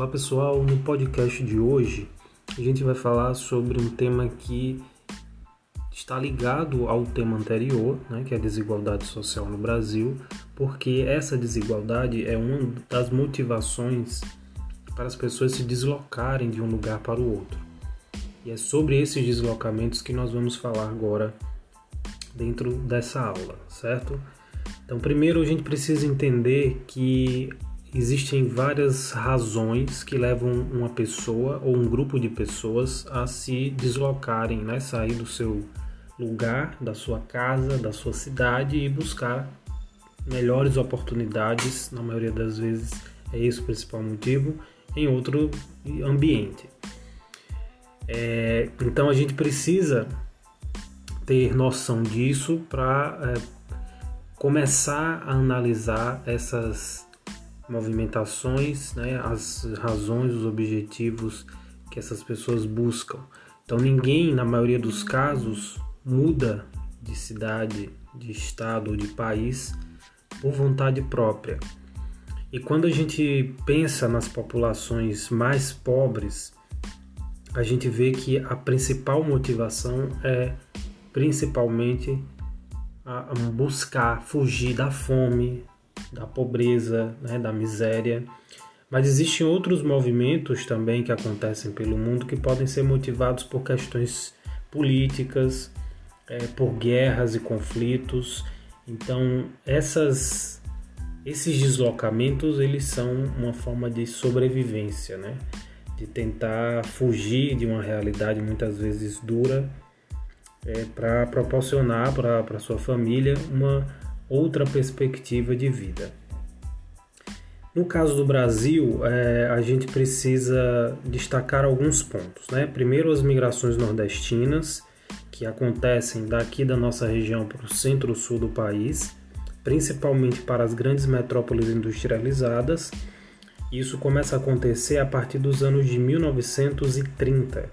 Olá pessoal, no podcast de hoje a gente vai falar sobre um tema que está ligado ao tema anterior, né, que é a desigualdade social no Brasil, porque essa desigualdade é uma das motivações para as pessoas se deslocarem de um lugar para o outro. E é sobre esses deslocamentos que nós vamos falar agora dentro dessa aula, certo? Então, primeiro a gente precisa entender que existem várias razões que levam uma pessoa ou um grupo de pessoas a se deslocarem, né? sair do seu lugar, da sua casa, da sua cidade e buscar melhores oportunidades, na maioria das vezes é esse o principal motivo, em outro ambiente. É, então a gente precisa ter noção disso para é, começar a analisar essas movimentações, né, as razões, os objetivos que essas pessoas buscam. Então ninguém, na maioria dos casos, muda de cidade, de estado ou de país por vontade própria. E quando a gente pensa nas populações mais pobres, a gente vê que a principal motivação é principalmente a buscar fugir da fome, da pobreza, né, da miséria. Mas existem outros movimentos também que acontecem pelo mundo que podem ser motivados por questões políticas, é, por guerras e conflitos. Então, essas, esses deslocamentos eles são uma forma de sobrevivência, né? de tentar fugir de uma realidade muitas vezes dura é, para proporcionar para sua família uma outra perspectiva de vida. No caso do Brasil, é, a gente precisa destacar alguns pontos. Né? Primeiro, as migrações nordestinas, que acontecem daqui da nossa região para o centro-sul do país, principalmente para as grandes metrópoles industrializadas. Isso começa a acontecer a partir dos anos de 1930.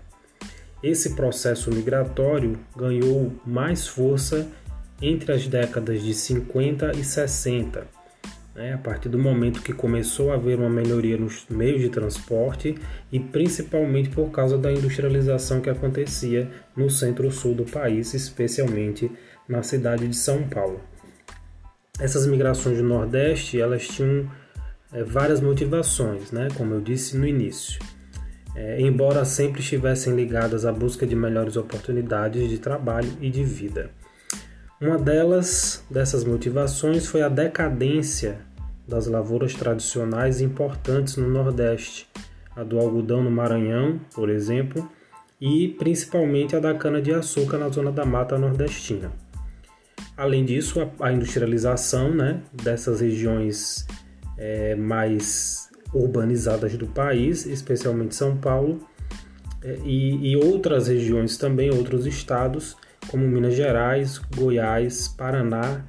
Esse processo migratório ganhou mais força entre as décadas de 50 e 60, né, a partir do momento que começou a haver uma melhoria nos meios de transporte e principalmente por causa da industrialização que acontecia no centro-sul do país, especialmente na cidade de São Paulo. Essas migrações do Nordeste elas tinham é, várias motivações, né, como eu disse no início. É, embora sempre estivessem ligadas à busca de melhores oportunidades de trabalho e de vida. Uma delas, dessas motivações, foi a decadência das lavouras tradicionais importantes no Nordeste, a do algodão no Maranhão, por exemplo, e principalmente a da cana-de-açúcar na zona da mata nordestina. Além disso, a, industrialização né, dessas regiões é, mais urbanizadas do país, especialmente São Paulo, é, e, e outras regiões também, outros estados, como Minas Gerais, Goiás, Paraná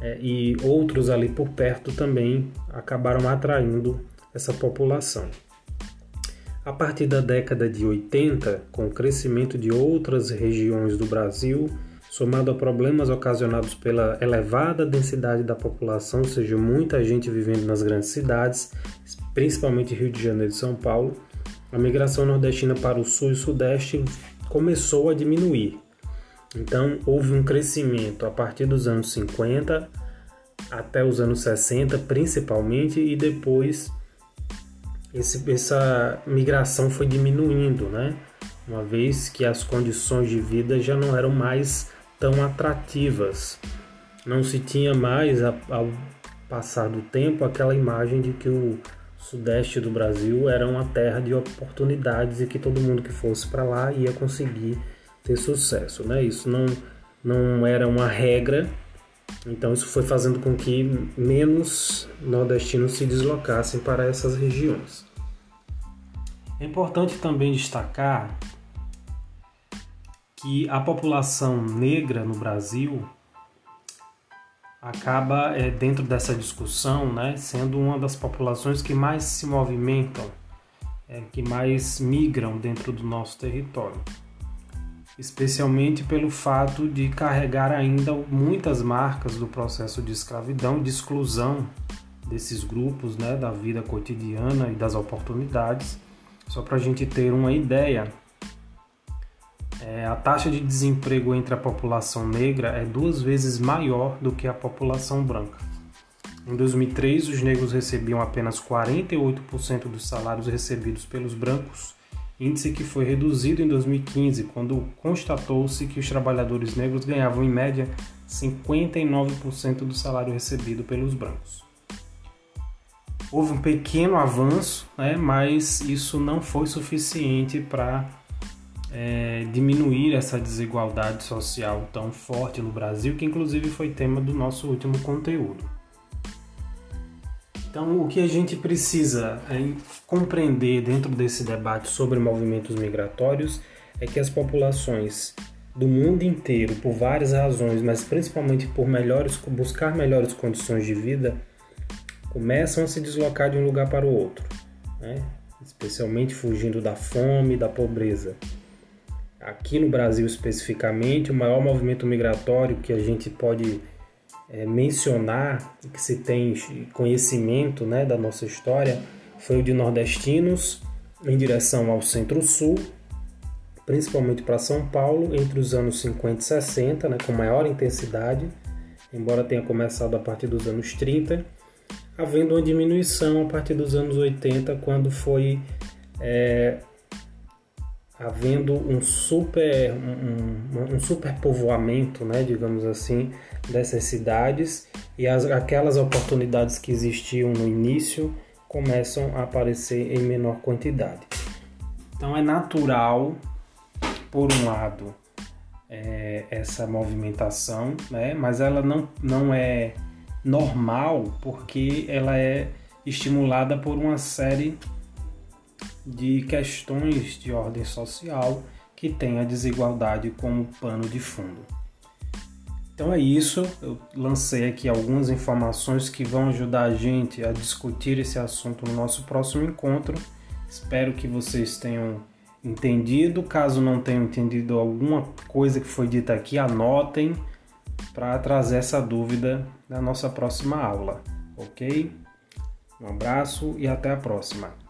é, e outros ali por perto também acabaram atraindo essa população. A partir da década de 80, com o crescimento de outras regiões do Brasil, somado a problemas ocasionados pela elevada densidade da população, ou seja, muita gente vivendo nas grandes cidades, principalmente Rio de Janeiro e São Paulo, a migração nordestina para o sul e sudeste começou a diminuir. Então, houve um crescimento a partir dos anos 50 até os anos 60, principalmente, e depois esse, essa migração foi diminuindo, né? Uma vez que as condições de vida já não eram mais tão atrativas. Não se tinha mais, ao passar do tempo, aquela imagem de que o sudeste do Brasil era uma terra de oportunidades e que todo mundo que fosse para lá ia conseguir ter sucesso, né? Isso não, não era uma regra, então isso foi fazendo com que menos nordestinos se deslocassem para essas regiões. É importante também destacar que a população negra no Brasil acaba é, dentro dessa discussão, né, sendo uma das populações que mais se movimentam, é, que mais migram dentro do nosso território especialmente pelo fato de carregar ainda muitas marcas do processo de escravidão, de exclusão desses grupos, né, da vida cotidiana e das oportunidades. Só para a gente ter uma ideia, é, a taxa de desemprego entre a população negra é duas vezes maior do que a população branca. Em 2003, os negros recebiam apenas 48% dos salários recebidos pelos brancos, índice que foi reduzido em 2015, quando constatou-se que os trabalhadores negros ganhavam em média 59% do salário recebido pelos brancos. Houve um pequeno avanço, né, mas isso não foi suficiente para é, diminuir essa desigualdade social tão forte no Brasil, que inclusive foi tema do nosso último conteúdo. Então, o que a gente precisa é, compreender dentro desse debate sobre movimentos migratórios é que as populações do mundo inteiro, por várias razões, mas principalmente por melhores, buscar melhores condições de vida, começam a se deslocar de um lugar para o outro, né? especialmente fugindo da fome e da pobreza. Aqui no Brasil especificamente, o maior movimento migratório que a gente pode é, mencionar, que se tem conhecimento né, da nossa história, foi o de nordestinos em direção ao centro-sul, principalmente para São Paulo, entre os anos 50 e 60, né, com maior intensidade, embora tenha começado a partir dos anos 30 havendo uma diminuição a partir dos anos 80, quando foi é, havendo um super um, um superpovoamento, né, digamos assim, dessas cidades e as, aquelas oportunidades que existiam no início começam a aparecer em menor quantidade. Então é natural, por um lado, é, essa movimentação, né, mas ela não, não é normal porque ela é estimulada por uma série de questões de ordem social que tem a desigualdade como pano de fundo. Então é isso, eu lancei aqui algumas informações que vão ajudar a gente a discutir esse assunto no nosso próximo encontro. Espero que vocês tenham entendido. Caso não tenham entendido alguma coisa que foi dita aqui, anotem para trazer essa dúvida na nossa próxima aula, ok? Um abraço e até a próxima.